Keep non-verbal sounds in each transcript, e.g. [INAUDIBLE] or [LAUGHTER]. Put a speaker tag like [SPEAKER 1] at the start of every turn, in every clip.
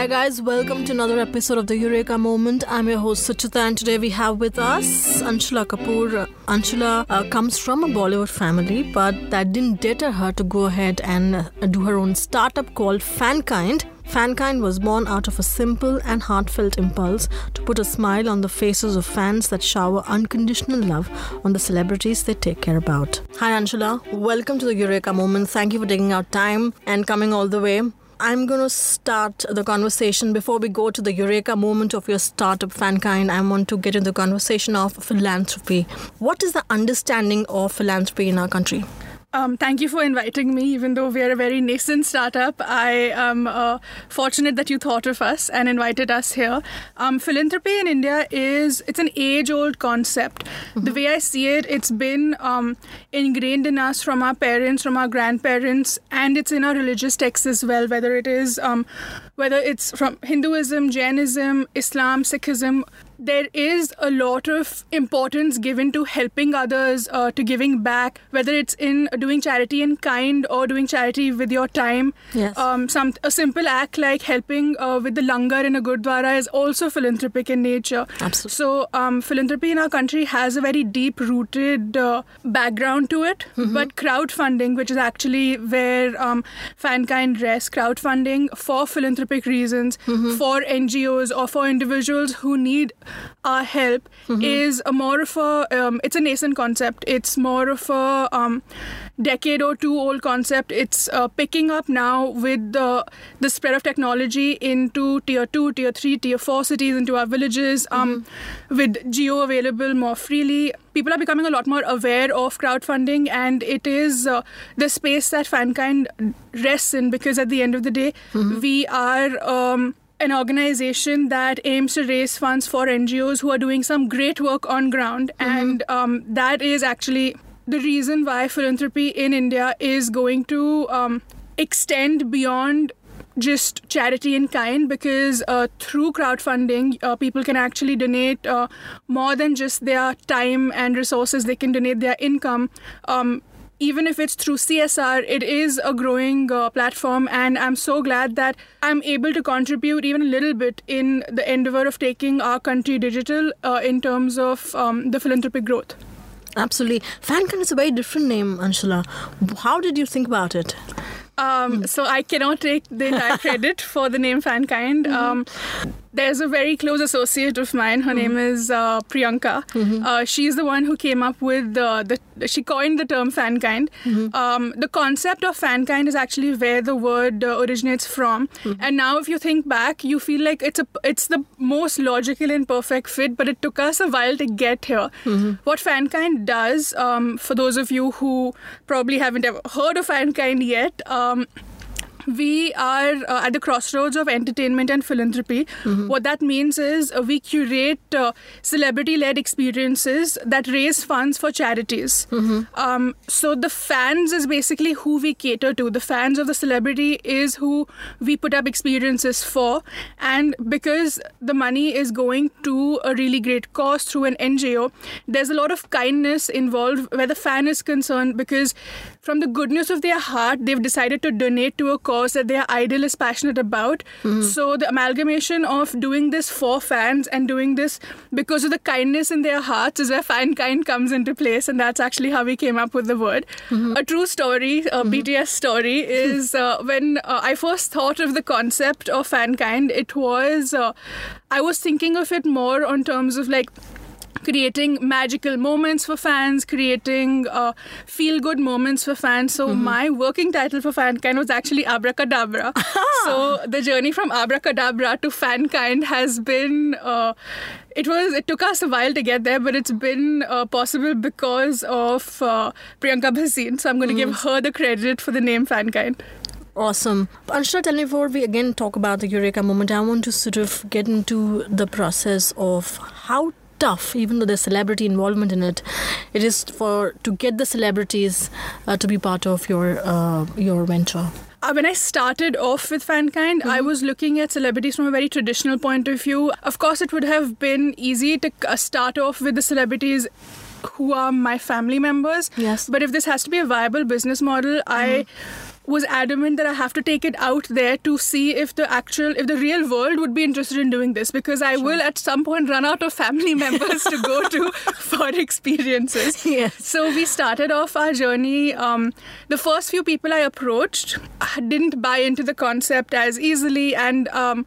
[SPEAKER 1] Hi guys, welcome to another episode of the Eureka Moment. I'm your host Suchita, and today we have with us Anshula Kapoor. Anshula uh, comes from a Bollywood family, but that didn't deter her to go ahead and uh, do her own startup called Fankind. Fankind was born out of a simple and heartfelt impulse to put a smile on the faces of fans that shower unconditional love on the celebrities they take care about. Hi Anshula, welcome to the Eureka Moment. Thank you for taking out time and coming all the way. I'm going to start the conversation before we go to the eureka moment of your startup Fankind. I want to get into the conversation of philanthropy. What is the understanding of philanthropy in our country?
[SPEAKER 2] Um, thank you for inviting me. Even though we are a very nascent startup, I am uh, fortunate that you thought of us and invited us here. Um, philanthropy in India is it's an age-old concept. Mm-hmm. The way I see it, it's been um, ingrained in us from our parents, from our grandparents, and it's in our religious texts as well. Whether it is um, whether it's from Hinduism, Jainism, Islam, Sikhism, there is a lot of importance given to helping others, uh, to giving back, whether it's in doing charity in kind or doing charity with your time.
[SPEAKER 1] Yes.
[SPEAKER 2] Um, some a simple act like helping uh, with the langar in a gurdwara is also philanthropic in nature.
[SPEAKER 1] Absolutely.
[SPEAKER 2] So um, philanthropy in our country has a very deep-rooted uh, background to it.
[SPEAKER 1] Mm-hmm.
[SPEAKER 2] But crowdfunding, which is actually where um, Fankind rests, crowdfunding for philanthropic reasons,
[SPEAKER 1] Mm-hmm.
[SPEAKER 2] for NGOs or for individuals who need our help
[SPEAKER 1] Mm-hmm.
[SPEAKER 2] is a more of a um, it's a nascent concept it's more of a um, decade or two old concept it's uh, picking up now with the the spread of technology into tier 2 tier 3 tier 4 cities into our villages um, with Jio available more freely people are becoming a lot more aware of crowdfunding and it is uh, the space that fankind rests in because at the end of the day we are um, an organization that aims to raise funds for NGOs who are doing some great work on ground, and um, that is actually the reason why philanthropy in India is going to um, extend beyond just charity in kind because uh, through crowdfunding uh, people can actually donate uh, more than just their time and resources they can donate their income um, even if it's through CSR, it is a growing uh, platform, and I'm so glad that I'm able to contribute even a little bit in the endeavor of taking our country digital uh, in terms of um, the philanthropic growth.
[SPEAKER 1] Absolutely. Fankind is a very different name, Anshula. How did you think about it?
[SPEAKER 2] Um, So I cannot take the entire credit for the name Fankind. Um, there's a very close associate of mine. Her name is uh, Priyanka. Uh, she's the one who came up with the, the she coined the term Fankind. Um, the concept of Fankind is actually where the word uh, originates from. And now, if you think back, you feel like it's a it's the most logical and perfect fit. But it took us a while to get here. What Fankind does, um, for those of you who probably haven't ever heard of Fankind yet. Um, we are uh, at the crossroads of entertainment and philanthropy. What that means is uh, we curate uh, celebrity led experiences that raise funds for charities. Um, so the fans is basically who we cater to. The fans of the celebrity is who we put up experiences for. And because the money is going to a really great cause through an NGO, there's a lot of kindness involved where the fan is concerned because from the goodness of their heart, they've decided to donate to a cause that their idol is passionate about. So the amalgamation of doing this for fans and doing this because of the kindness in their hearts is where fan kind comes into place, and that's actually how we came up with the word. A true story, a BTS story, is uh, when uh, I first thought of the concept of fan kind. It was uh, I was thinking of it more on terms of like creating magical moments for fans, creating uh, feel good moments for fans. So, my working title for Fankind was actually Abracadabra. [LAUGHS] so, the journey from Abracadabra to Fankind has been. Uh, it was. It took us a while to get there, but it's been uh, possible because of uh, Priyanka Bhasin. So I'm going to give her the credit for the name Fankind.
[SPEAKER 1] Awesome. Anshula, tell me before we again talk about the Eureka moment, I want to sort of get into the process of how tough, even though there's celebrity involvement in it, it is for to get the celebrities uh, to be part of your uh, your venture.
[SPEAKER 2] Uh, when I started off with Fankind, I was looking at celebrities from a very traditional point of view. Of course, it would have been easy to uh, start off with the celebrities who are my family members.
[SPEAKER 1] Yes.
[SPEAKER 2] But if this has to be a viable business model, I was adamant that I have to take it out there to see if the actual, if the real world would be interested in doing this because I will at some point run out of family [LAUGHS] members to go to [LAUGHS] for experiences.
[SPEAKER 1] Yes.
[SPEAKER 2] So we started off our journey. Um, the first few people I approached didn't buy into the concept as easily, and um,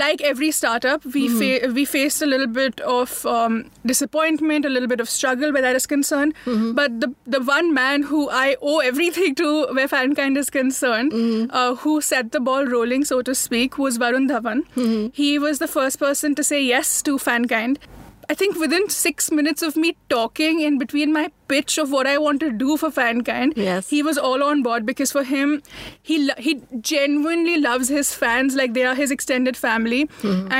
[SPEAKER 2] like every startup, we fa- we faced a little bit of um, disappointment, a little bit of struggle where that is concerned. But the the one man who I owe everything to, where Fankind is concerned, uh, who set the ball rolling, so to speak, was Varun Dhawan. He was the first person to say yes to Fankind. I think within six minutes of me talking in between my pitch of what I want to do for Fankind,
[SPEAKER 1] Yes.
[SPEAKER 2] he was all on board because for him, he lo- he genuinely loves his fans like they are his extended family.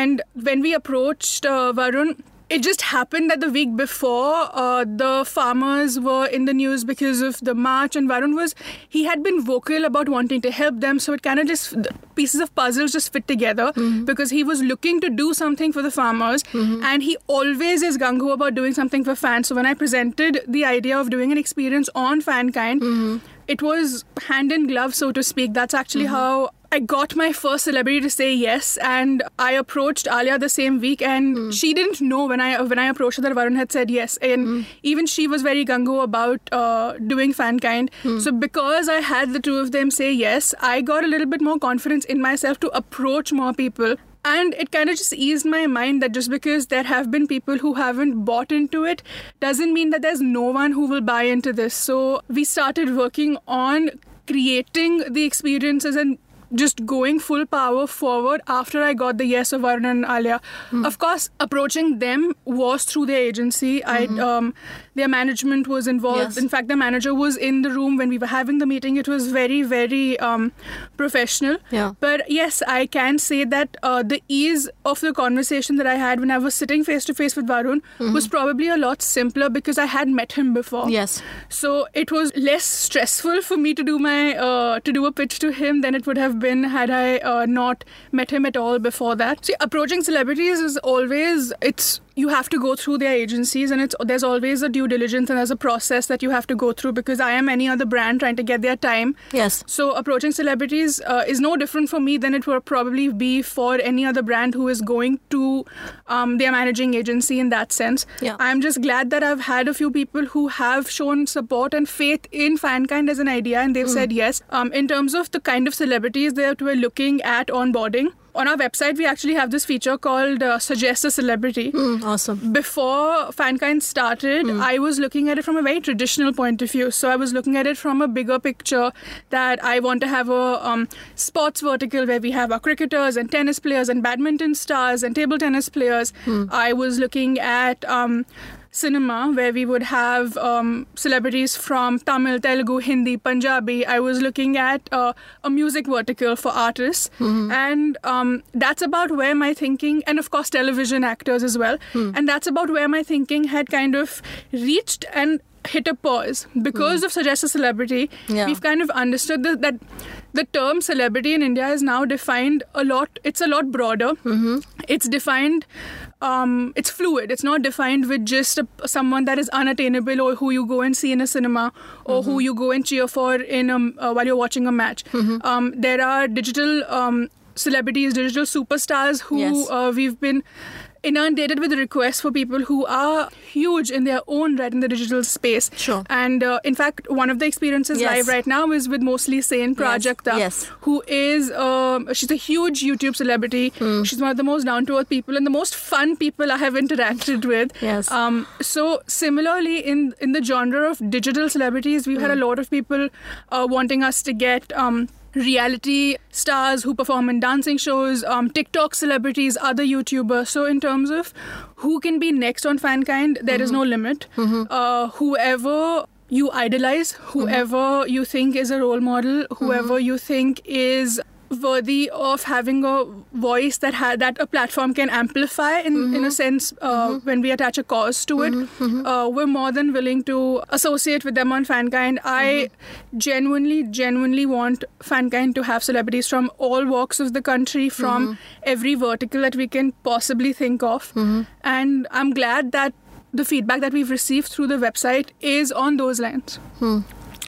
[SPEAKER 2] And when we approached uh, Varun, it just happened that the week before uh, the farmers were in the news because of the march and varun was he had been vocal about wanting to help them. So it kind of just pieces of puzzles just fit together mm-hmm. because he was looking to do something for the farmers mm-hmm. and he always is gung-ho about doing something for fans. So when i presented the idea of doing an experience on fankind mm-hmm. It was hand in glove so to speak. That's actually mm-hmm. how I got my first celebrity to say yes, and I approached Alia the same week, and mm. she didn't know when I when I approached her that Varun had said yes, and mm. even she was very gungo about uh, doing Fankind. Mm. So because I had the two of them say yes, I got a little bit more confidence in myself to approach more people. And it kind of just eased my mind that just because there have been people who haven't bought into it doesn't mean that there's no one who will buy into this. So we started working on creating the experiences and just going full power forward after I got the yes of Varun and Alia. Of course, approaching them was through their agency. I um, their management was involved.
[SPEAKER 1] Yes.
[SPEAKER 2] In fact, the manager was in the room when we were having the meeting. It was very, very um, professional.
[SPEAKER 1] Yeah.
[SPEAKER 2] But yes, I can say that uh, the ease of the conversation that I had when I was sitting face to face with Varun was probably a lot simpler because I had met him before.
[SPEAKER 1] Yes.
[SPEAKER 2] So it was less stressful for me to do my uh, to do a pitch to him than it would have been had I uh, not met him at all before that. See, approaching celebrities is always it's you have to go through their agencies and it's there's always a due diligence and there's a process that you have to go through because I am any other brand trying to get their time.
[SPEAKER 1] Yes.
[SPEAKER 2] So approaching celebrities uh, is no different for me than it would probably be for any other brand who is going to um, their managing agency in that sense.
[SPEAKER 1] Yeah.
[SPEAKER 2] I'm just glad that I've had a few people who have shown support and faith in Fankind as an idea and they've said yes. Um, in terms of the kind of celebrities that we're looking at onboarding, on our website we actually have this feature called uh, Suggest a Celebrity
[SPEAKER 1] Mm, awesome.
[SPEAKER 2] before Fankind started, I was looking at it from a very traditional point of view. So I was looking at it from a bigger picture that I want to have a um, sports vertical where we have our cricketers and tennis players and badminton stars and table tennis players. I was looking at um, cinema where we would have um, celebrities from Tamil, Telugu, Hindi, Punjabi. I was looking at uh, a music vertical for artists, and um, that's about where my thinking, and of course television actors as well, and that's about where my thinking had kind of reached and hit a pause because of suggest a celebrity.
[SPEAKER 1] Yeah.
[SPEAKER 2] We've kind of understood that, that the term celebrity in India is now defined a lot. It's a lot broader. It's defined. Um, it's fluid. It's not defined with just a, someone that is unattainable or who you go and see in a cinema or who you go and cheer for in a, uh, while you're watching a match. Um, there are digital um, celebrities, digital superstars who
[SPEAKER 1] Yes.
[SPEAKER 2] uh, we've been inundated with requests for people who are huge in their own right in the digital space.
[SPEAKER 1] Sure.
[SPEAKER 2] And uh, in fact, one of the experiences
[SPEAKER 1] Yes.
[SPEAKER 2] live right now is with Mostly Sane Prajakta,
[SPEAKER 1] yes.
[SPEAKER 2] who is um, she's a huge YouTube celebrity.
[SPEAKER 1] Hmm.
[SPEAKER 2] She's one of the most down to earth people and the most fun people I have interacted with.
[SPEAKER 1] Yes.
[SPEAKER 2] Um, so similarly, in in the genre of digital celebrities, we've had
[SPEAKER 1] Hmm.
[SPEAKER 2] a lot of people uh, wanting us to get. Um, reality stars who perform in dancing shows, um, TikTok celebrities, other YouTubers. So, in terms of who can be next on Fankind, there is
[SPEAKER 1] Mm-hmm.
[SPEAKER 2] no limit. Uh, whoever you idolize,
[SPEAKER 1] Mm-hmm.
[SPEAKER 2] whoever you think is a role model, whoever you think is worthy of having a voice that ha- that a platform can amplify in,
[SPEAKER 1] Mm-hmm.
[SPEAKER 2] in a sense uh, when we attach a cause to it. Uh, we're more than willing to associate with them on fankind. I
[SPEAKER 1] Mm-hmm.
[SPEAKER 2] genuinely genuinely want fankind to have celebrities from all walks of the country from
[SPEAKER 1] Mm-hmm.
[SPEAKER 2] every vertical that we can possibly think of. And i'm glad that the feedback that we've received through the website is on those lines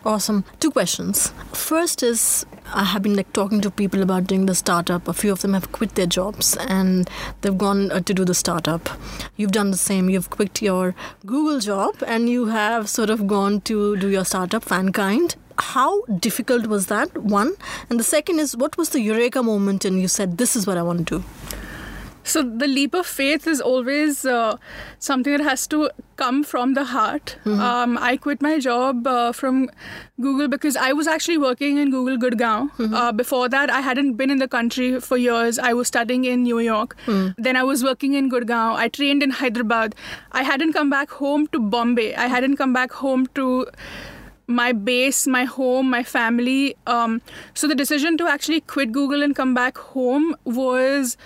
[SPEAKER 1] Awesome. Two questions. First is I have been like talking to people about doing the startup. A few of them have quit their jobs and they've gone uh, to do the startup. You've done the same. You've quit your Google job and you have sort of gone to do your startup, Fankind. How difficult was that? One. And the second is what was the eureka moment and you said, this is what I want to do?
[SPEAKER 2] So the leap of faith is always uh, something that has to come from the heart. Mm-hmm. Um, I quit my job uh, from Google because I was actually working in Google Gurgaon. Mm-hmm. Uh, before that, I hadn't been in the country for years. I was studying in New York. Mm. Then I was working in Gurgaon. I trained in Hyderabad. I hadn't come back home to Bombay. I hadn't come back home to my base, my home, my family. Um, so the decision to actually quit Google and come back home was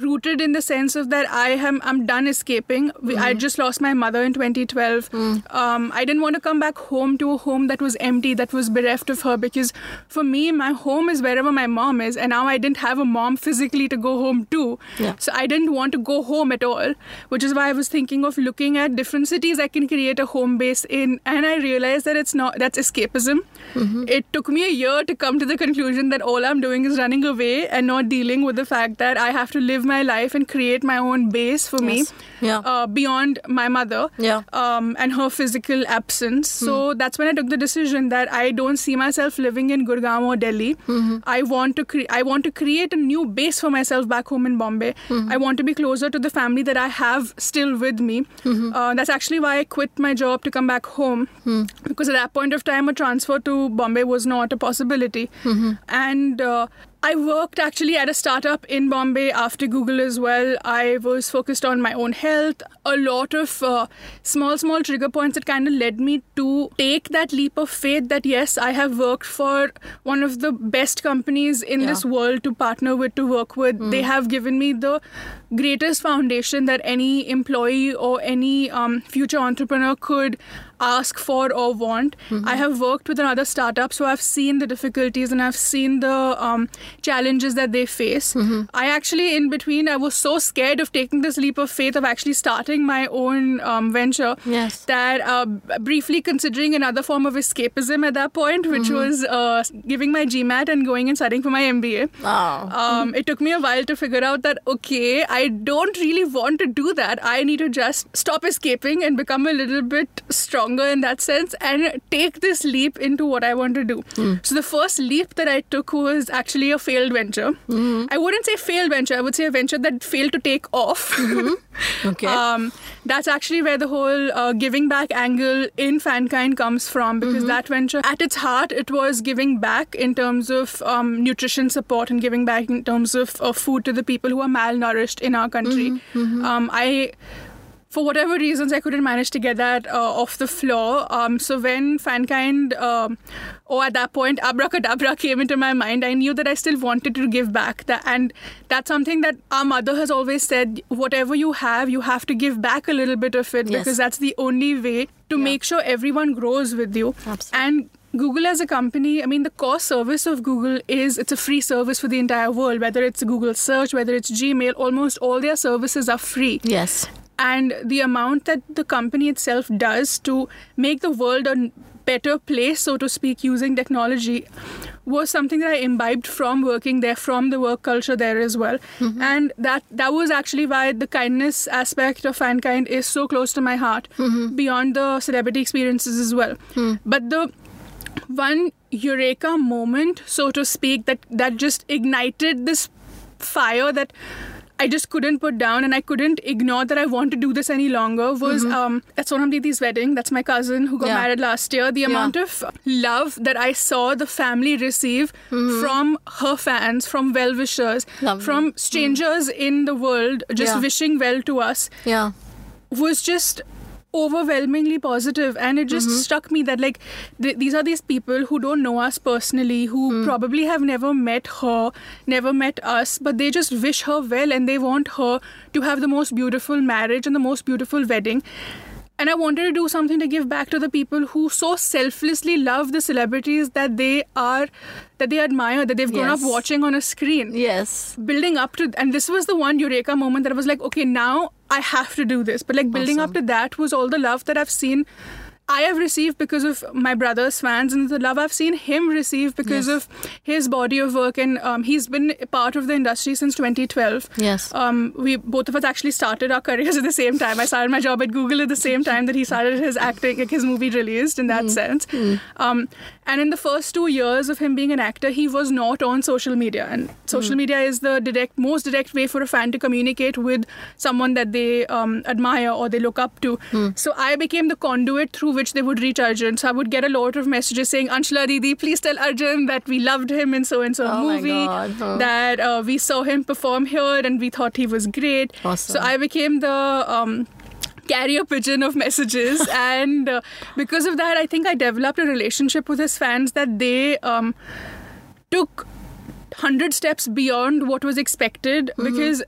[SPEAKER 2] rooted in the sense of that I am I'm done escaping. Mm. I just lost my mother in 2012. Mm. Um, I didn't want to come back home to a home that was empty, that was bereft of her, because for me, my home is wherever my mom is, and now I didn't have a mom physically to go home to. Yeah. So I didn't want to go home at all, which is why I was thinking of looking at different cities I can create a home base in, and I realized that it's not that's escapism. Mm-hmm. It took me a year to come to the conclusion that all I'm doing is running away and not dealing with the fact that I have to live live my life and create my own base for yes.
[SPEAKER 1] me yeah. uh,
[SPEAKER 2] beyond my mother
[SPEAKER 1] yeah.
[SPEAKER 2] um, and her physical absence. Mm. So that's when I took the decision that I don't see myself living in Gurgaon or Delhi.
[SPEAKER 1] Mm-hmm.
[SPEAKER 2] I want to cre- I want to create a new base for myself back home in Bombay. Mm-hmm. I want to be closer to the family that I have still with me.
[SPEAKER 1] Mm-hmm.
[SPEAKER 2] Uh, that's actually why I quit my job to come back home
[SPEAKER 1] mm.
[SPEAKER 2] because at that point of time, a transfer to Bombay was not a possibility.
[SPEAKER 1] Mm-hmm.
[SPEAKER 2] And uh, I worked actually at a startup in Bombay after Google as well. I was focused on my own health, a lot of uh, small, small trigger points that kind of led me to take that leap of faith that yes, I have worked for one of the best companies in
[SPEAKER 1] yeah.
[SPEAKER 2] this world to partner with, to work with. Mm. They have given me the greatest foundation that any employee or any um, future entrepreneur could ask for or want.
[SPEAKER 1] Mm-hmm.
[SPEAKER 2] I have worked with another startup, so I've seen the difficulties and I've seen the um, challenges that they face.
[SPEAKER 1] Mm-hmm.
[SPEAKER 2] I actually, in between, I was so scared of taking this leap of faith of actually starting my own um, venture
[SPEAKER 1] yes.
[SPEAKER 2] that uh, briefly considering another form of escapism at that point, which
[SPEAKER 1] mm-hmm.
[SPEAKER 2] was uh, giving my GMAT and going and studying for my MBA.
[SPEAKER 1] Wow.
[SPEAKER 2] Um, it took me a while to figure out that, okay, I don't really want to do that. I need to just stop escaping and become a little bit stronger stronger in that sense and take this leap into what I want to do.
[SPEAKER 1] Mm.
[SPEAKER 2] So the first leap that I took was actually a failed venture.
[SPEAKER 1] Mm-hmm.
[SPEAKER 2] I wouldn't say failed venture. I would say a venture that failed to take off.
[SPEAKER 1] Mm-hmm. [LAUGHS] Okay.
[SPEAKER 2] um, that's actually where the whole uh, giving back angle in Fankind comes from because
[SPEAKER 1] mm-hmm.
[SPEAKER 2] that venture, at its heart, it was giving back in terms of um, nutrition support and giving back in terms of, of food to the people who are malnourished in our country.
[SPEAKER 1] Mm-hmm. mm-hmm.
[SPEAKER 2] Um, I for whatever reasons, I couldn't manage to get that uh, off the floor. Um, so when Fankind, um, or at that point, Abracadabra [LAUGHS] came into my mind, I knew that I still wanted to give back. That, and that's something that our mother has always said, whatever you have, you have to give back a little bit of it
[SPEAKER 1] yes.
[SPEAKER 2] because that's the only way to
[SPEAKER 1] yeah.
[SPEAKER 2] make sure everyone grows with you.
[SPEAKER 1] Absolutely.
[SPEAKER 2] And Google as a company, I mean, the core service of Google is it's a free service for the entire world, whether it's Google search, whether it's Gmail, almost all their services are free.
[SPEAKER 1] Yes
[SPEAKER 2] and the amount that the company itself does to make the world a better place, so to speak, using technology was something that I imbibed from working there, from the work culture there as well.
[SPEAKER 1] Mm-hmm.
[SPEAKER 2] And that that was actually why the kindness aspect of Fankind is so close to my heart,
[SPEAKER 1] mm-hmm.
[SPEAKER 2] beyond the celebrity experiences as well.
[SPEAKER 1] Mm.
[SPEAKER 2] But the one eureka moment, so to speak, that that just ignited this fire that I just couldn't put down and I couldn't ignore that I want to do this any longer was
[SPEAKER 1] mm-hmm.
[SPEAKER 2] um, at Sonam Didi's wedding. That's my cousin who got
[SPEAKER 1] yeah.
[SPEAKER 2] married last year. The
[SPEAKER 1] yeah.
[SPEAKER 2] amount of love that I saw the family receive
[SPEAKER 1] mm-hmm.
[SPEAKER 2] from her fans, from well wishers, from strangers mm. in the world just
[SPEAKER 1] yeah.
[SPEAKER 2] wishing well to us
[SPEAKER 1] yeah.
[SPEAKER 2] was just overwhelmingly positive and it just
[SPEAKER 1] mm-hmm.
[SPEAKER 2] struck me that like th- these are these people who don't know us personally who
[SPEAKER 1] mm.
[SPEAKER 2] probably have never met her never met us but they just wish her well and they want her to have the most beautiful marriage and the most beautiful wedding and I wanted to do something to give back to the people who so selflessly love the celebrities that they are that they admire that they've grown
[SPEAKER 1] yes.
[SPEAKER 2] up watching on a screen
[SPEAKER 1] yes
[SPEAKER 2] building up to and this was the one eureka moment that I was like okay now I have to do this but like building
[SPEAKER 1] awesome.
[SPEAKER 2] up to that was all the love that I've seen I have received because of my brother's fans and the love I've seen him receive because
[SPEAKER 1] Yes.
[SPEAKER 2] of his body of work. And um, he's been part of the industry since 2012.
[SPEAKER 1] Yes.
[SPEAKER 2] Um, we both of us actually started our careers [LAUGHS] at the same time. I started my job at Google at the same time that he started his acting, like his movie released in that sense. Um, and in the first two years of him being an actor, he was not on social media. And social media is the direct, most direct way for a fan to communicate with someone that they um, admire or they look up to. So I became the conduit through which they would reach Arjun. So I would get a lot of messages saying, Anshula Didi, please tell Arjun that we loved him in so and so
[SPEAKER 1] Oh
[SPEAKER 2] movie,
[SPEAKER 1] Oh.
[SPEAKER 2] that uh, we saw him perform here and we thought he was great.
[SPEAKER 1] Awesome.
[SPEAKER 2] So I became the. Um, carrier pigeon of messages. [LAUGHS] And uh, because of that i think i developed a relationship with his fans that they um, took 100 steps beyond what was expected. Because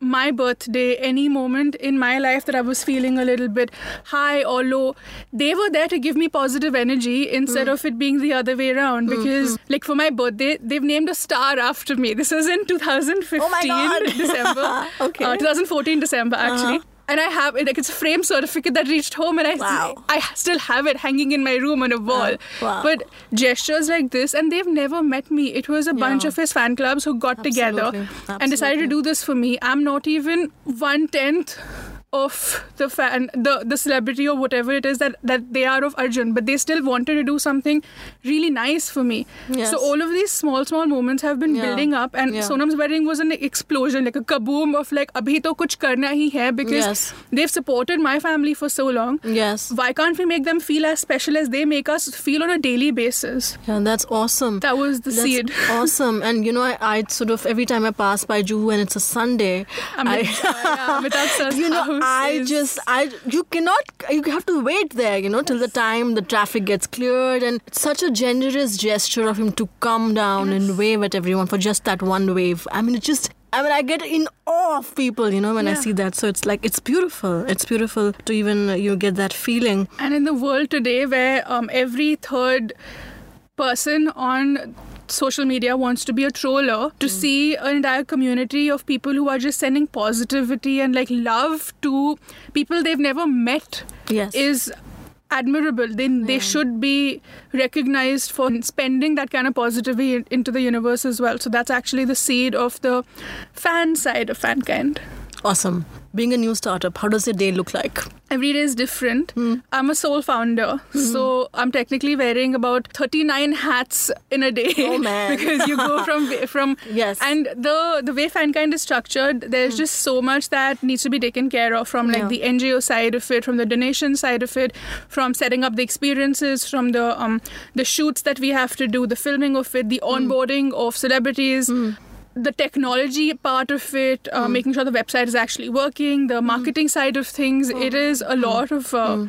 [SPEAKER 2] my birthday any moment in my life that i was feeling a little bit high or low they were there to give me positive energy instead of it being the other way around. Because like for my birthday they've named a star after me. This was in 2015
[SPEAKER 1] Oh
[SPEAKER 2] december. [LAUGHS]
[SPEAKER 1] Okay.
[SPEAKER 2] uh, 2014 december actually and I have it like it's a frame certificate that reached home, and I
[SPEAKER 1] Wow.
[SPEAKER 2] I still have it hanging in my room on a wall.
[SPEAKER 1] Wow.
[SPEAKER 2] But gestures like this, and they've never met me. It was a bunch
[SPEAKER 1] Yeah.
[SPEAKER 2] of his fan clubs who got together
[SPEAKER 1] Absolutely.
[SPEAKER 2] and decided to do this for me. I'm not even one tenth of the fan, the the celebrity or whatever it is that that they are of Arjun, but they still wanted to do something really nice for me.
[SPEAKER 1] Yes.
[SPEAKER 2] So all of these small small moments have been
[SPEAKER 1] Yeah.
[SPEAKER 2] building up, and
[SPEAKER 1] Yeah.
[SPEAKER 2] Sonam's wedding was an explosion, like a kaboom of like abhi to kuch karna hi hai because
[SPEAKER 1] Yes.
[SPEAKER 2] they've supported my family for so long.
[SPEAKER 1] Yes.
[SPEAKER 2] Why can't we make them feel as special as they make us feel on a daily basis?
[SPEAKER 1] Yeah, that's awesome.
[SPEAKER 2] That was the
[SPEAKER 1] That's
[SPEAKER 2] seed. [LAUGHS]
[SPEAKER 1] awesome. And you know, I, I sort of every time I pass by Juhu and it's a Sunday,
[SPEAKER 2] Amit,
[SPEAKER 1] I,
[SPEAKER 2] uh, yeah, [LAUGHS]
[SPEAKER 1] you know, I
[SPEAKER 2] is-
[SPEAKER 1] just, I, you cannot, you have to wait there, you know, till the time the traffic gets cleared. And it's such a generous gesture of him to come down and wave at everyone for just that one wave. I mean, it just, I mean, I get in awe of people, you know, when I see that. So it's like, it's beautiful. It's beautiful to even, uh, you get that feeling.
[SPEAKER 2] And in the world today, where um, every third person on social media wants to be a troller, to hmm. see an entire community of people who are just sending positivity and like love to people they've never met
[SPEAKER 1] Yes.
[SPEAKER 2] is admirable. They they should be recognized for spending that kind of positivity into the universe as well. So that's actually the seed of the fan side of fankind.
[SPEAKER 1] awesome. Being a new startup, how does your day look like?
[SPEAKER 2] Every day is different.
[SPEAKER 1] Hmm.
[SPEAKER 2] I'm a sole founder, so I'm technically wearing about 39 hats in a day.
[SPEAKER 1] Oh, [LAUGHS] man.
[SPEAKER 2] because you go from [LAUGHS] from
[SPEAKER 1] Yes. Hmm.
[SPEAKER 2] and the the way fankind is structured, there's just so much that needs to be taken care of from like
[SPEAKER 1] Yeah.
[SPEAKER 2] the NGO side of it, from the donation side of it, from setting up the experiences, from the um the shoots that we have to do, the filming of it, the
[SPEAKER 1] Hmm.
[SPEAKER 2] onboarding of celebrities the technology part of it, uh, hmm. making sure the website is actually working, the hmm. marketing side of things. Hmm. It is a lot of uh,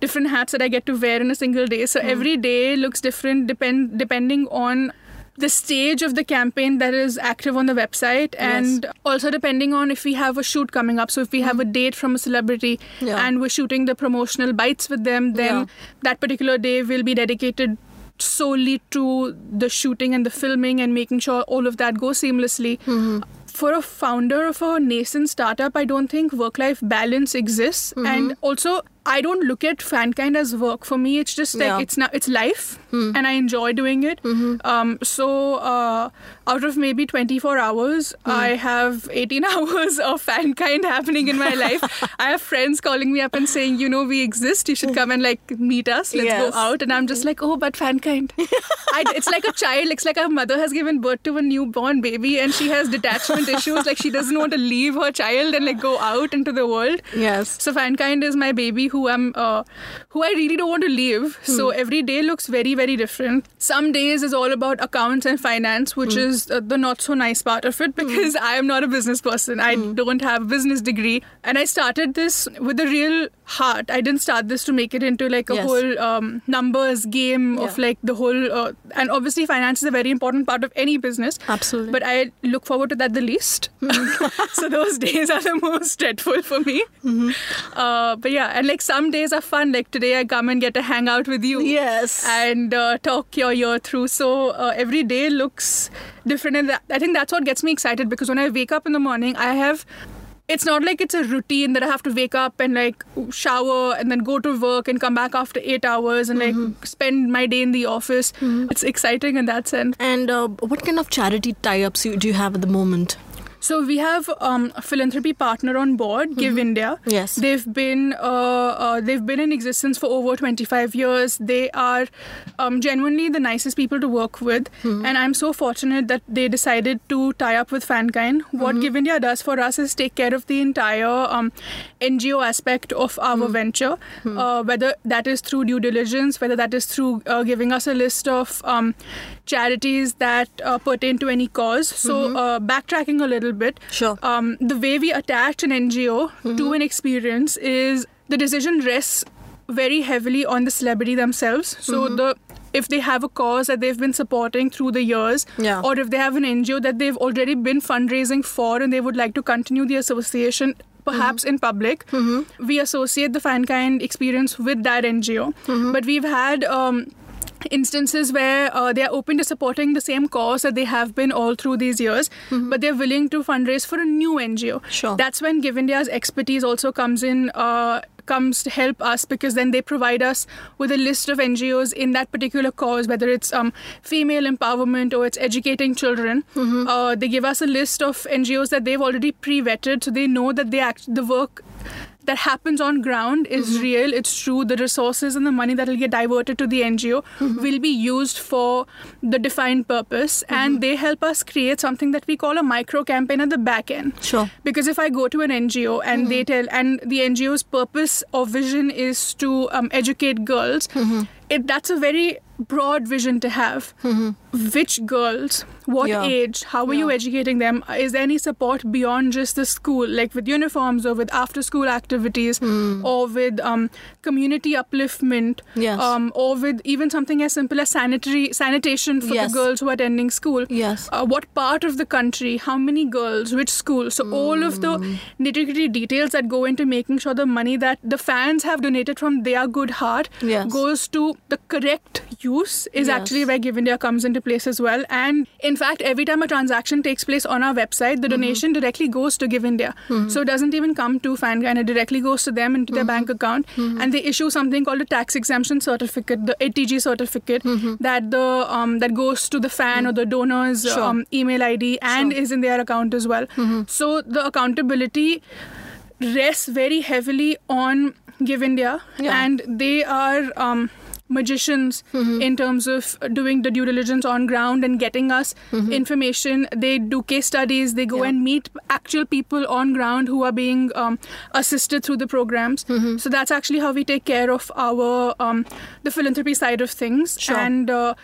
[SPEAKER 2] different hats that I get to wear in a single day. So every day looks different depend depending on the stage of the campaign that is active on the website and also depending on if we have a shoot coming up. So if we have a date from a celebrity
[SPEAKER 1] Yeah.
[SPEAKER 2] and we're shooting the promotional bites with them then
[SPEAKER 1] Yeah.
[SPEAKER 2] that particular day will be dedicated solely to the shooting and the filming and making sure all of that goes seamlessly. Mm-hmm. For a founder of a nascent startup, I don't think work life balance exists. Mm-hmm. And also, I don't look at fankind as work. For me, it's just like
[SPEAKER 1] Yeah.
[SPEAKER 2] it's not it's life, and I enjoy doing it. Um, so uh, out of maybe 24 hours, I have 18 [LAUGHS] hours of fankind happening in my [LAUGHS] life. I have friends calling me up and saying, you know, we exist. You should come and like meet us. Let's
[SPEAKER 1] Yes.
[SPEAKER 2] go out. And I'm just like, oh, but fankind. [LAUGHS] I, it's like a child. It's like a mother has given birth to a newborn baby, and she has detachment issues. Like she doesn't want to leave her child and like go out into the world.
[SPEAKER 1] Yes.
[SPEAKER 2] So fankind is my baby who I'm uh, who I really don't want to leave. So every day looks very very different. Some days is all about accounts and finance, which is uh, the not so nice part of it because I am not a business person. I don't have a business degree, and I started this with a real heart. I didn't start this to make it into like a
[SPEAKER 1] Yes.
[SPEAKER 2] whole um, numbers game of like the whole. Uh, and obviously, finance is a very important part of any business.
[SPEAKER 1] Absolutely.
[SPEAKER 2] But I look forward to that the least. [LAUGHS] so those days are the most dreadful for me. Uh, but yeah, and like some days are fun. Like today, I come and get to hang out with you.
[SPEAKER 1] Yes.
[SPEAKER 2] And uh, talk your year through. So uh, every day looks different, and that, I think that's what gets me excited because when I wake up in the morning, I have it's not like it's a routine that I have to wake up and like shower and then go to work and come back after eight hours and
[SPEAKER 1] Mm-hmm.
[SPEAKER 2] like spend my day in the office. It's exciting in that sense.
[SPEAKER 1] And uh, what kind of charity tie-ups do you have at the moment?
[SPEAKER 2] So we have um, a philanthropy partner on board, Give India.
[SPEAKER 1] Mm-hmm. Yes.
[SPEAKER 2] they've been uh, uh, they've been in existence for over 25 years. They are um, genuinely the nicest people to work with,
[SPEAKER 1] Mm-hmm.
[SPEAKER 2] and I'm so fortunate that they decided to tie up with Fankind. What
[SPEAKER 1] Mm-hmm.
[SPEAKER 2] Give India does for us is take care of the entire um, NGO aspect of our
[SPEAKER 1] Mm-hmm.
[SPEAKER 2] venture, uh, whether that is through due diligence, whether that is through uh, giving us a list of um, charities that uh, pertain to any cause. So, uh, backtracking a little bit,
[SPEAKER 1] Mm-hmm. Sure.
[SPEAKER 2] um, the way we attach an NGO to an experience is the decision rests very heavily on the celebrity themselves. So the if they have a cause that they've been supporting through the years,
[SPEAKER 1] Yeah.
[SPEAKER 2] or if they have an NGO that they've already been fundraising for and they would like to continue the association. Perhaps in public, we associate the Fankind experience with that NGO. But we've had um, instances where uh, they are open to supporting the same cause that they have been all through these years, but they're willing to fundraise for a new NGO.
[SPEAKER 1] Sure.
[SPEAKER 2] That's when Give India's expertise also comes in. Uh, comes to help us because then they provide us with a list of NGOs in that particular cause, whether it's um, female empowerment or it's educating children. Uh, they give us a list of NGOs that they've already pre-vetted, so they know that they act the work that happens on ground is mm-hmm. real, it's true. The resources and the money that will get diverted to the NGO mm-hmm. will be used for the defined purpose, and mm-hmm. they help us create something that we call a micro campaign at the back end.
[SPEAKER 1] Sure.
[SPEAKER 2] Because if I go to an NGO and they tell, and the NGO's purpose or vision is to um, educate girls, it, that's a very broad vision to have. Which girls, what
[SPEAKER 1] Yeah.
[SPEAKER 2] age, how are you educating them? Is there any support beyond just the school, like with uniforms or with after school activities or with um, community upliftment
[SPEAKER 1] Yes.
[SPEAKER 2] um, or with even something as simple as sanitary sanitation for
[SPEAKER 1] Yes.
[SPEAKER 2] the girls who are attending school?
[SPEAKER 1] Yes.
[SPEAKER 2] uh, what part of the country, how many girls, which school. So all of the
[SPEAKER 1] Hmm.
[SPEAKER 2] nitty gritty details that go into making sure the money that the fans have donated from their good heart
[SPEAKER 1] Yes.
[SPEAKER 2] goes to the correct use is
[SPEAKER 1] Yes.
[SPEAKER 2] actually where Give India comes into place as well. And in fact, every time a transaction takes place on our website,
[SPEAKER 1] Mm-hmm.
[SPEAKER 2] the donation directly goes to Give India. So it doesn't even come to Fankind, it directly goes to them into their
[SPEAKER 1] Mm-hmm.
[SPEAKER 2] bank account. And they issue something called a tax exemption certificate, the 80G certificate, that the um, that goes to the fan or the donor's
[SPEAKER 1] Mm-hmm. Sure.
[SPEAKER 2] um, email ID and
[SPEAKER 1] Sure.
[SPEAKER 2] is in their account as well. So the accountability rests very heavily on Give India,
[SPEAKER 1] Yeah.
[SPEAKER 2] and they are. Um, magicians
[SPEAKER 1] Mm-hmm.
[SPEAKER 2] in terms of doing the due diligence on ground and getting us information they do case studies they go
[SPEAKER 1] Mm-hmm. Yeah.
[SPEAKER 2] and meet actual people on ground who are being um, assisted through the programs
[SPEAKER 1] Mm-hmm.
[SPEAKER 2] so that's actually how we take care of our um, the philanthropy side of things
[SPEAKER 1] Sure.
[SPEAKER 2] and uh,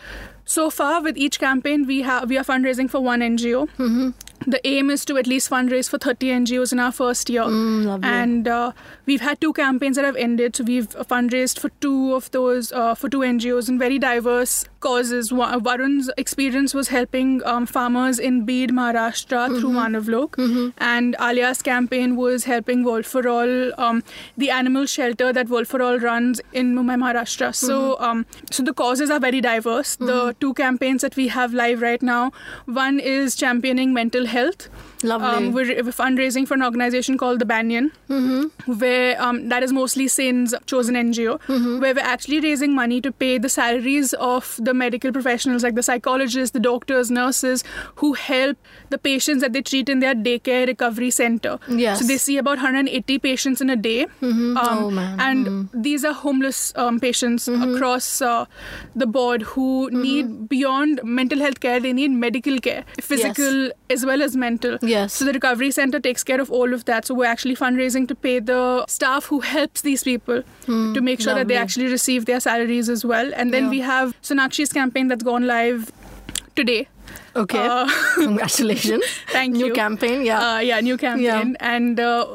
[SPEAKER 2] so far with each campaign we have we are fundraising for one ngo
[SPEAKER 1] Mm-hmm.
[SPEAKER 2] The aim is to at least fundraise for 30 ngos in our first year.
[SPEAKER 1] Mm,
[SPEAKER 2] and uh, we've had two campaigns that have ended so we've fundraised for two of those uh, for two ngos in very diverse causes. Wa- varun's experience was helping um, farmers in beed maharashtra through manavlok and alia's campaign was helping world for all um, the animal shelter that world for all runs in mumbai maharashtra. So um, so the causes are very diverse. The two campaigns that we have live right now one is championing mental health health.
[SPEAKER 1] Lovely.
[SPEAKER 2] um, we're, we're fundraising for an organization called the Banyan, where um, that is Mostly Sane's chosen NGO, where we're actually raising money to pay the salaries of the medical professionals, like the psychologists, the doctors, nurses, who help the patients that they treat in their daycare recovery center.
[SPEAKER 1] Yes.
[SPEAKER 2] So they see about 180 patients in a day. Um,
[SPEAKER 1] Oh, man.
[SPEAKER 2] And these are homeless um, patients across uh, the board who need beyond mental health care, they need medical care, physical as well as mental.
[SPEAKER 1] Yes.
[SPEAKER 2] So the recovery center takes care of all of that. So we're actually fundraising to pay the staff who helps these people to make sure that they actually receive their salaries as well. And then
[SPEAKER 1] Yeah.
[SPEAKER 2] we have Sonakshi's campaign that's gone live today.
[SPEAKER 1] okay.
[SPEAKER 2] Uh, [LAUGHS] [LAUGHS]
[SPEAKER 1] Congratulations.
[SPEAKER 2] thank
[SPEAKER 1] New
[SPEAKER 2] you.
[SPEAKER 1] New campaign. Yeah.
[SPEAKER 2] Uh, yeah, new campaign, Yeah. and uh,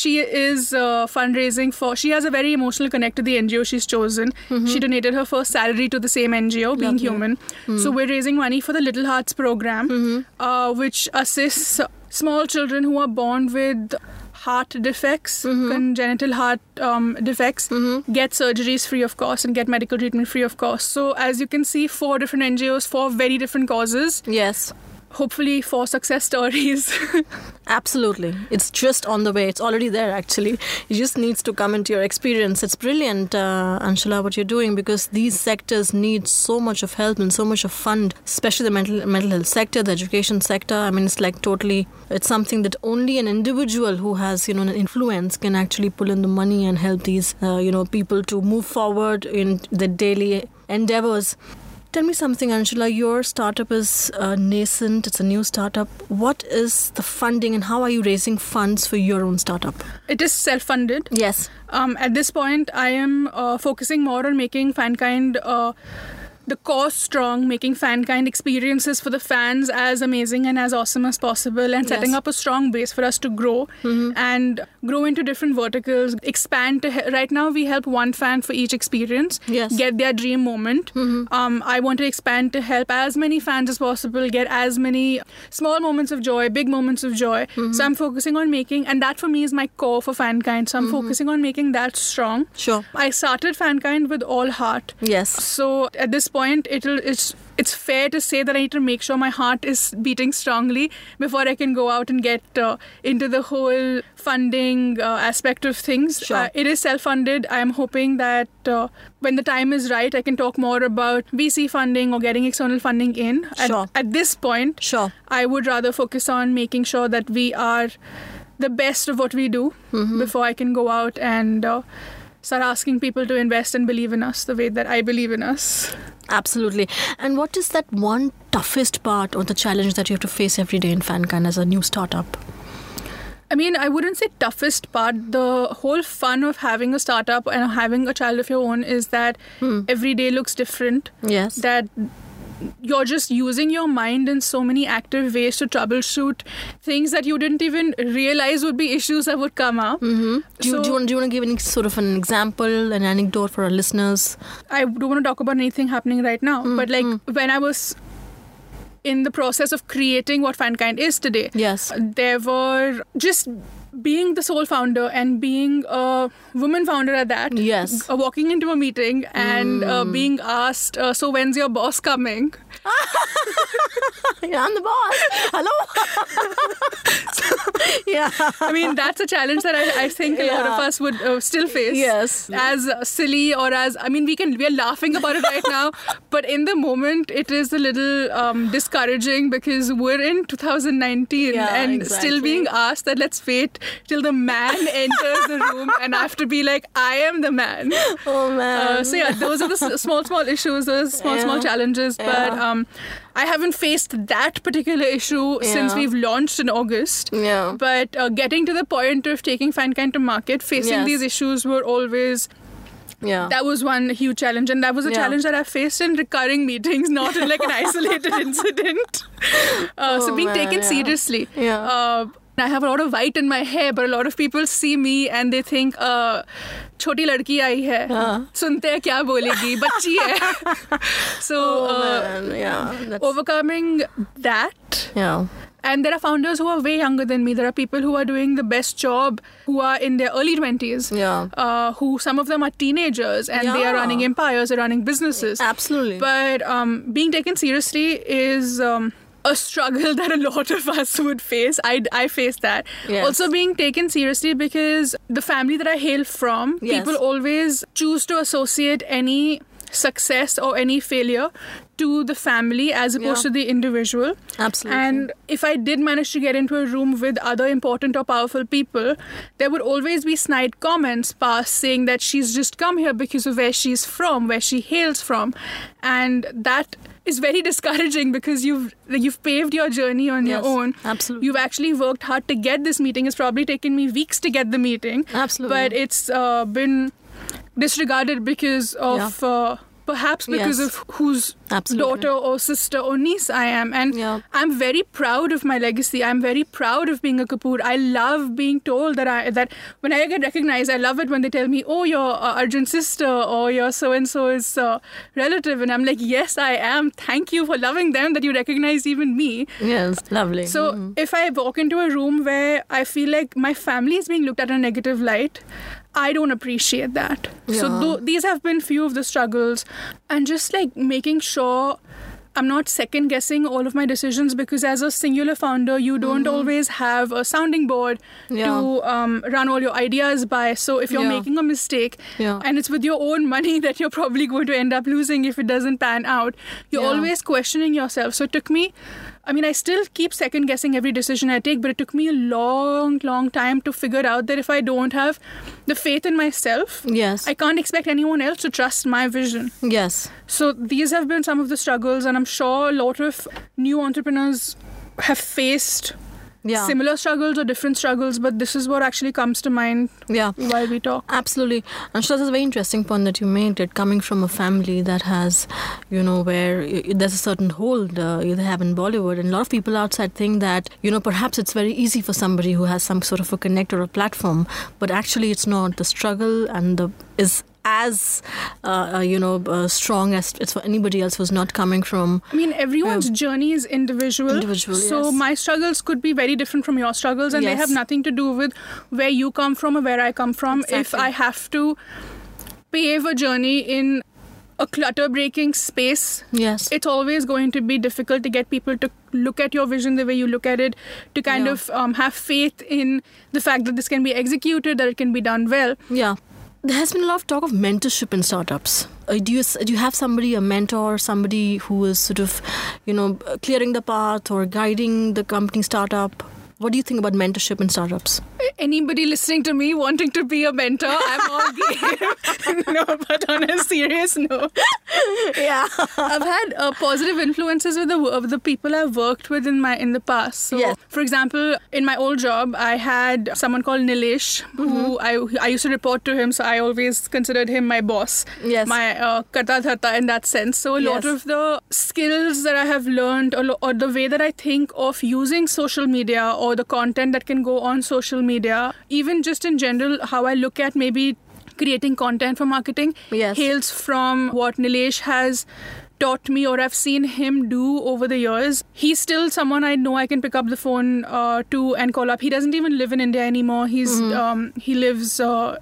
[SPEAKER 2] she is uh, fundraising for. She has a very emotional connect to the NGO she's chosen. She donated her first salary to the same NGO, Being
[SPEAKER 1] Mm-hmm. Lovely.
[SPEAKER 2] Human. So we're raising money for the Little Hearts program,
[SPEAKER 1] Mm-hmm.
[SPEAKER 2] uh, which assists small children who are born with heart defects,
[SPEAKER 1] Mm-hmm.
[SPEAKER 2] congenital heart um, defects, get surgeries free of cost and get medical treatment free of cost. So as you can see, four different NGOs, four very different causes
[SPEAKER 1] yes.
[SPEAKER 2] Hopefully four success stories. [LAUGHS]
[SPEAKER 1] Absolutely. It's just on the way. It's already there, actually. It just needs to come into your experience. It's brilliant, uh, what you're doing because these sectors need so much of help and so much of fund, especially the mental, mental health sector, the education sector. I mean, it's like totally, it's something that only an individual who has, you know, an influence can actually pull in the money and help these, uh, you know, people to move forward in their daily endeavors. Tell me something, Anshula. Your startup is uh, nascent, it's a new startup. What is the funding and how are you raising funds for your own startup?
[SPEAKER 2] It is self funded.
[SPEAKER 1] Yes.
[SPEAKER 2] Um, at this point, I am uh, focusing more on making Fankind. Uh, the cause strong, making fan kind experiences for the fans as amazing and as awesome as possible, and setting
[SPEAKER 1] Yes.
[SPEAKER 2] up a strong base for us to grow mm-hmm. and grow into different verticals, expand. To right now, we help one fan for each experience
[SPEAKER 1] Yes.
[SPEAKER 2] get their dream moment. Mm-hmm. Um, I want to expand to help as many fans as possible get as many small moments of joy, big moments of joy. Mm-hmm. So I'm focusing on making, and that for me is my core for Fankind. So I'm focusing on making that strong.
[SPEAKER 1] Sure.
[SPEAKER 2] I started Fankind with all heart.
[SPEAKER 1] Yes.
[SPEAKER 2] So at this point, it'll it's it's fair to say that I need to make sure my heart is beating strongly before I can go out and get uh, into the whole funding uh, aspect of things.
[SPEAKER 1] Sure.
[SPEAKER 2] Uh, it is self-funded. I am hoping that uh, when the time is right, I can talk more about VC funding or getting external funding in. At,
[SPEAKER 1] Sure.
[SPEAKER 2] at this point,
[SPEAKER 1] Sure.
[SPEAKER 2] I would rather focus on making sure that we are the best of what we do
[SPEAKER 1] Mm-hmm.
[SPEAKER 2] before I can go out and uh, start asking people to invest and believe in us the way that I believe in us.
[SPEAKER 1] Absolutely. And what is that one toughest part or the challenge that you have to face every day in Fankind as a new startup?
[SPEAKER 2] I mean, I wouldn't say toughest part. The whole fun of having a startup and having a child of your own is that hmm. every day looks different.
[SPEAKER 1] Yes.
[SPEAKER 2] That you're just using your mind in so many active ways to troubleshoot things that you didn't even realize would be issues that would come up.
[SPEAKER 1] Mm-hmm. Do, you, do, you want, do you want to give any sort of an example, an anecdote for our listeners?
[SPEAKER 2] I don't want to talk about anything happening right now, but like when I was in the process of creating what Fankind is today,
[SPEAKER 1] Yes.
[SPEAKER 2] there were just being the sole founder and being a woman founder at that.
[SPEAKER 1] Yes.
[SPEAKER 2] uh, walking into a meeting and uh, being asked, uh, "So when's your boss coming?" [LAUGHS]
[SPEAKER 1] Yeah, I'm the boss. Hello. [LAUGHS] yeah.
[SPEAKER 2] I mean, that's a challenge that I, I think a lot of us would uh, still face.
[SPEAKER 1] Yes.
[SPEAKER 2] As uh, silly or as I mean, we can we are laughing about it right now, [LAUGHS] but in the moment, it is a little um, discouraging because we're in 2019
[SPEAKER 1] Yeah,
[SPEAKER 2] and
[SPEAKER 1] exactly.
[SPEAKER 2] still being asked that let's wait till the man [LAUGHS] enters the room and I have to be like, I am the man.
[SPEAKER 1] Oh man.
[SPEAKER 2] Uh, so yeah, those are the small, small issues, those small, small
[SPEAKER 1] Yeah.
[SPEAKER 2] challenges. But um, I haven't faced that particular issue since we've launched in August.
[SPEAKER 1] Yeah.
[SPEAKER 2] But uh, getting to the point of taking Fankind to market, facing
[SPEAKER 1] Yes.
[SPEAKER 2] these issues were always
[SPEAKER 1] yeah.
[SPEAKER 2] that was one huge challenge, and that was a
[SPEAKER 1] Yeah.
[SPEAKER 2] challenge that I faced in recurring meetings, not in like an isolated [LAUGHS] incident. [LAUGHS] Uh, so
[SPEAKER 1] Oh,
[SPEAKER 2] being
[SPEAKER 1] man,
[SPEAKER 2] taken
[SPEAKER 1] yeah.
[SPEAKER 2] seriously.
[SPEAKER 1] Yeah.
[SPEAKER 2] Uh, I have a lot of white in my hair, but a lot of people see me and they think, uh, छोटी लड़की आई है
[SPEAKER 1] हाँ.
[SPEAKER 2] सुनते हैं क्या बोलेगी बच्ची है [LAUGHS] so
[SPEAKER 1] oh
[SPEAKER 2] uh,
[SPEAKER 1] man. Yeah. That's,
[SPEAKER 2] overcoming that
[SPEAKER 1] yeah.
[SPEAKER 2] and there are founders who are way younger than me. There are people who are doing the best job, who are in their early 20s.
[SPEAKER 1] Yeah.
[SPEAKER 2] Uh, who some of them are teenagers and they
[SPEAKER 1] Yeah.
[SPEAKER 2] are running empires, they're running businesses.
[SPEAKER 1] Absolutely.
[SPEAKER 2] But um, being taken seriously is um, a struggle that a lot of us would face. I, I face that.
[SPEAKER 1] Yes.
[SPEAKER 2] Also, being taken seriously because the family that I hail from,
[SPEAKER 1] Yes.
[SPEAKER 2] people always choose to associate any success or any failure to the family as opposed
[SPEAKER 1] Yeah.
[SPEAKER 2] to the individual.
[SPEAKER 1] Absolutely.
[SPEAKER 2] And if I did manage to get into a room with other important or powerful people, there would always be snide comments passed saying that she's just come here because of where she's from, where she hails from. And that is very discouraging because you've you've paved your journey on
[SPEAKER 1] Yes,
[SPEAKER 2] your own.
[SPEAKER 1] absolutely.
[SPEAKER 2] You've actually worked hard to get this meeting. It's probably taken me weeks to get the meeting.
[SPEAKER 1] Absolutely.
[SPEAKER 2] But it's uh, been disregarded because of uh, perhaps because
[SPEAKER 1] Yes.
[SPEAKER 2] of whose
[SPEAKER 1] Absolutely.
[SPEAKER 2] daughter or sister or niece I am. And
[SPEAKER 1] Yeah.
[SPEAKER 2] I'm very proud of my legacy. I'm very proud of being a Kapoor. I love being told that I that when I get recognized, I love it when they tell me, "Oh, your uh, Arjun's sister or your so and so is uh, relative," and I'm like, "Yes, I am. Thank you for loving them that you recognize even me."
[SPEAKER 1] yes. Lovely.
[SPEAKER 2] So if I walk into a room where I feel like my family is being looked at in a negative light, I don't appreciate that. So
[SPEAKER 1] Yeah.
[SPEAKER 2] tho- these have been few of the struggles, and just like making sure I'm not second guessing all of my decisions because as a singular founder, you don't always have a sounding board
[SPEAKER 1] Mm-hmm. Yeah.
[SPEAKER 2] to um, run all your ideas by. So if you're
[SPEAKER 1] Yeah.
[SPEAKER 2] making a mistake
[SPEAKER 1] Yeah.
[SPEAKER 2] and it's with your own money [LAUGHS] that you're probably going to end up losing if it doesn't pan out, you're always questioning yourself. So it took me. I mean, I still keep second guessing every decision I take, but it took me a long, long time to figure out that if I don't have the faith in myself,
[SPEAKER 1] Yes.
[SPEAKER 2] I can't expect anyone else to trust my vision.
[SPEAKER 1] yes.
[SPEAKER 2] So these have been some of the struggles, and I'm sure a lot of new entrepreneurs have faced
[SPEAKER 1] Yeah.
[SPEAKER 2] similar struggles or different struggles, but this is what actually comes to mind
[SPEAKER 1] yeah.
[SPEAKER 2] while we talk.
[SPEAKER 1] Absolutely. And that's a very interesting point that you made. It coming from a family that has, you know, where there's a certain hold uh, they have in Bollywood, and a lot of people outside think that, you know, perhaps it's very easy for somebody who has some sort of a connect or a platform, but actually it's not. The struggle and the is as, uh, uh, you know, uh, strong as it's for anybody else who's not coming from.
[SPEAKER 2] I mean, everyone's journey is individual.
[SPEAKER 1] Individual,
[SPEAKER 2] So
[SPEAKER 1] yes.
[SPEAKER 2] my struggles could be very different from your struggles, and they have nothing to do with where you come from or where I come from. If I have to pave a journey in a clutter breaking space
[SPEAKER 1] Yes.
[SPEAKER 2] it's always going to be difficult to get people to look at your vision the way you look at it, to kind
[SPEAKER 1] Yeah.
[SPEAKER 2] of um, have faith in the fact that this can be executed, that it can be done well.
[SPEAKER 1] Yeah. There has been a lot of talk of mentorship in startups. Uh, do you do you have somebody, a mentor, somebody who is sort of, you know, clearing the path or guiding the company startup? What do you think about mentorship in startups?
[SPEAKER 2] Anybody listening to me wanting to be a mentor, I'm all game. [LAUGHS] no, but on a serious note,
[SPEAKER 1] Yeah.
[SPEAKER 2] I've had uh, positive influences with the of the people I've worked with in my in the past. So,
[SPEAKER 1] Yes.
[SPEAKER 2] for example, in my old job, I had someone called Nilesh, who I I used to report to him, so I always considered him my boss.
[SPEAKER 1] Yes.
[SPEAKER 2] my uh, karta dharta in that sense. So a lot
[SPEAKER 1] Yes.
[SPEAKER 2] of the skills that I have learned, or, or the way that I think of using social media or the content that can go on social media, even just in general, how I look at maybe creating content for marketing,
[SPEAKER 1] Yes.
[SPEAKER 2] hails from what Nilesh has taught me or I've seen him do over the years. He's still someone I know I can pick up the phone uh, to and call up. He doesn't even live in India anymore. He's um, he lives uh,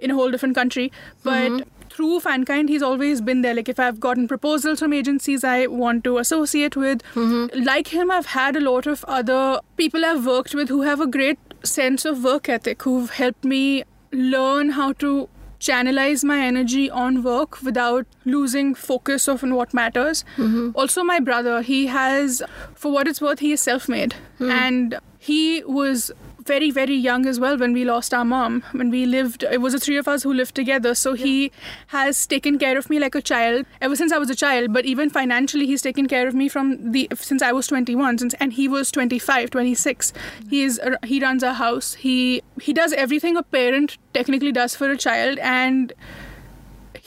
[SPEAKER 2] in a whole different country, but. Through Fankind, he's always been there. Like, if I've gotten proposals from agencies I want to associate with, mm-hmm. like him, I've had a lot of other people I've worked with who have a great sense of work ethic, who've helped me learn how to channelize my energy on work without losing focus of on what matters. Mm-hmm. Also, my brother, he has, for what it's worth, he is self made. Mm. And he was very, very young as well when we lost our mom. When we lived, it was the three of us who lived together. So he has taken care of me like a child ever since I was a child. But even financially, he's taken care of me from the since I was 21, since and he was 25, 26. He is he runs a house. He he does everything a parent technically does for a child, and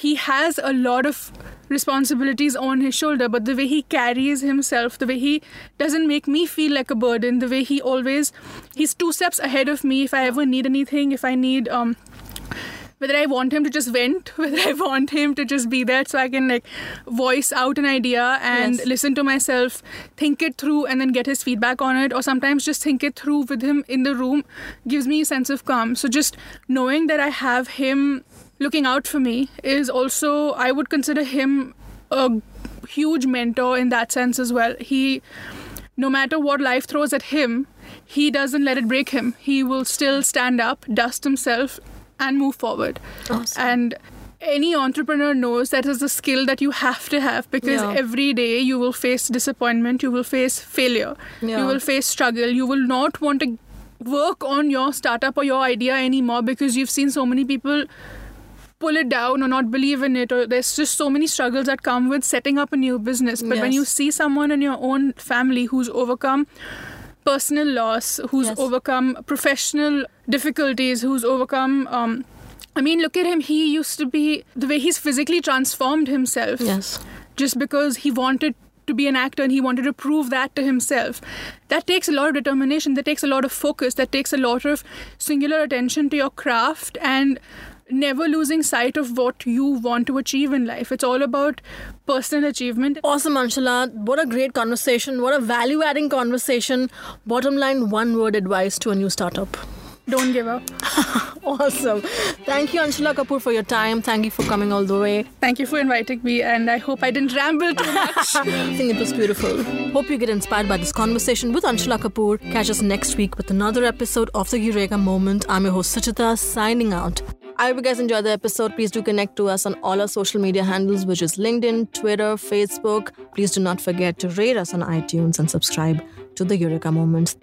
[SPEAKER 2] he has a lot of responsibilities on his shoulder but the way he carries himself the way he doesn't make me feel like a burden the way he always he's two steps ahead of me if i ever need anything if i need um whether I want him to just vent, [LAUGHS] whether I want him to just be there so I can like voice out an idea and
[SPEAKER 1] Yes.
[SPEAKER 2] listen to myself, think it through, and then get his feedback on it, or sometimes just think it through with him in the room gives me a sense of calm. So just knowing that I have him looking out for me is also, I would consider him a huge mentor in that sense as well. He, no matter what life throws at him, he doesn't let it break him. He will still stand up, dust himself, and move forward.
[SPEAKER 1] Awesome.
[SPEAKER 2] And any entrepreneur knows that is a skill that you have to have because
[SPEAKER 1] Yeah.
[SPEAKER 2] every day you will face disappointment, you will face failure,
[SPEAKER 1] Yeah.
[SPEAKER 2] you will face struggle, you will not want to work on your startup or your idea anymore because you've seen so many people pull it down or not believe in it or there's just so many struggles that come with setting up a new business but when you see someone in your own family who's overcome personal loss who's
[SPEAKER 1] Yes.
[SPEAKER 2] overcome professional difficulties who's overcome um, i mean look at him he used to be the way he's physically transformed himself
[SPEAKER 1] Yes.
[SPEAKER 2] just because he wanted to be an actor and he wanted to prove that to himself. That takes a lot of determination, that takes a lot of focus, that takes a lot of singular attention to your craft and never losing sight of what you want to achieve in life. It's all about personal achievement.
[SPEAKER 1] Awesome, Anshula. What a great conversation. What a value adding conversation. Bottom line, one word advice to a new startup.
[SPEAKER 2] Don't give up. [LAUGHS]
[SPEAKER 1] awesome. Thank you, Anshula Kapoor, for your time. Thank you for coming all the way.
[SPEAKER 2] Thank you for inviting me, and I hope I didn't ramble too much. [LAUGHS]
[SPEAKER 1] I think it was beautiful. Hope you get inspired by this conversation with Anshula Kapoor. Catch us next week with another episode of The Eureka Moment. I'm your host, Suchita, signing out. I hope you guys enjoyed the episode. Please do connect to us on all our social media handles, which is LinkedIn, Twitter, Facebook. Please do not forget to rate us on iTunes and subscribe to the Eureka Moments.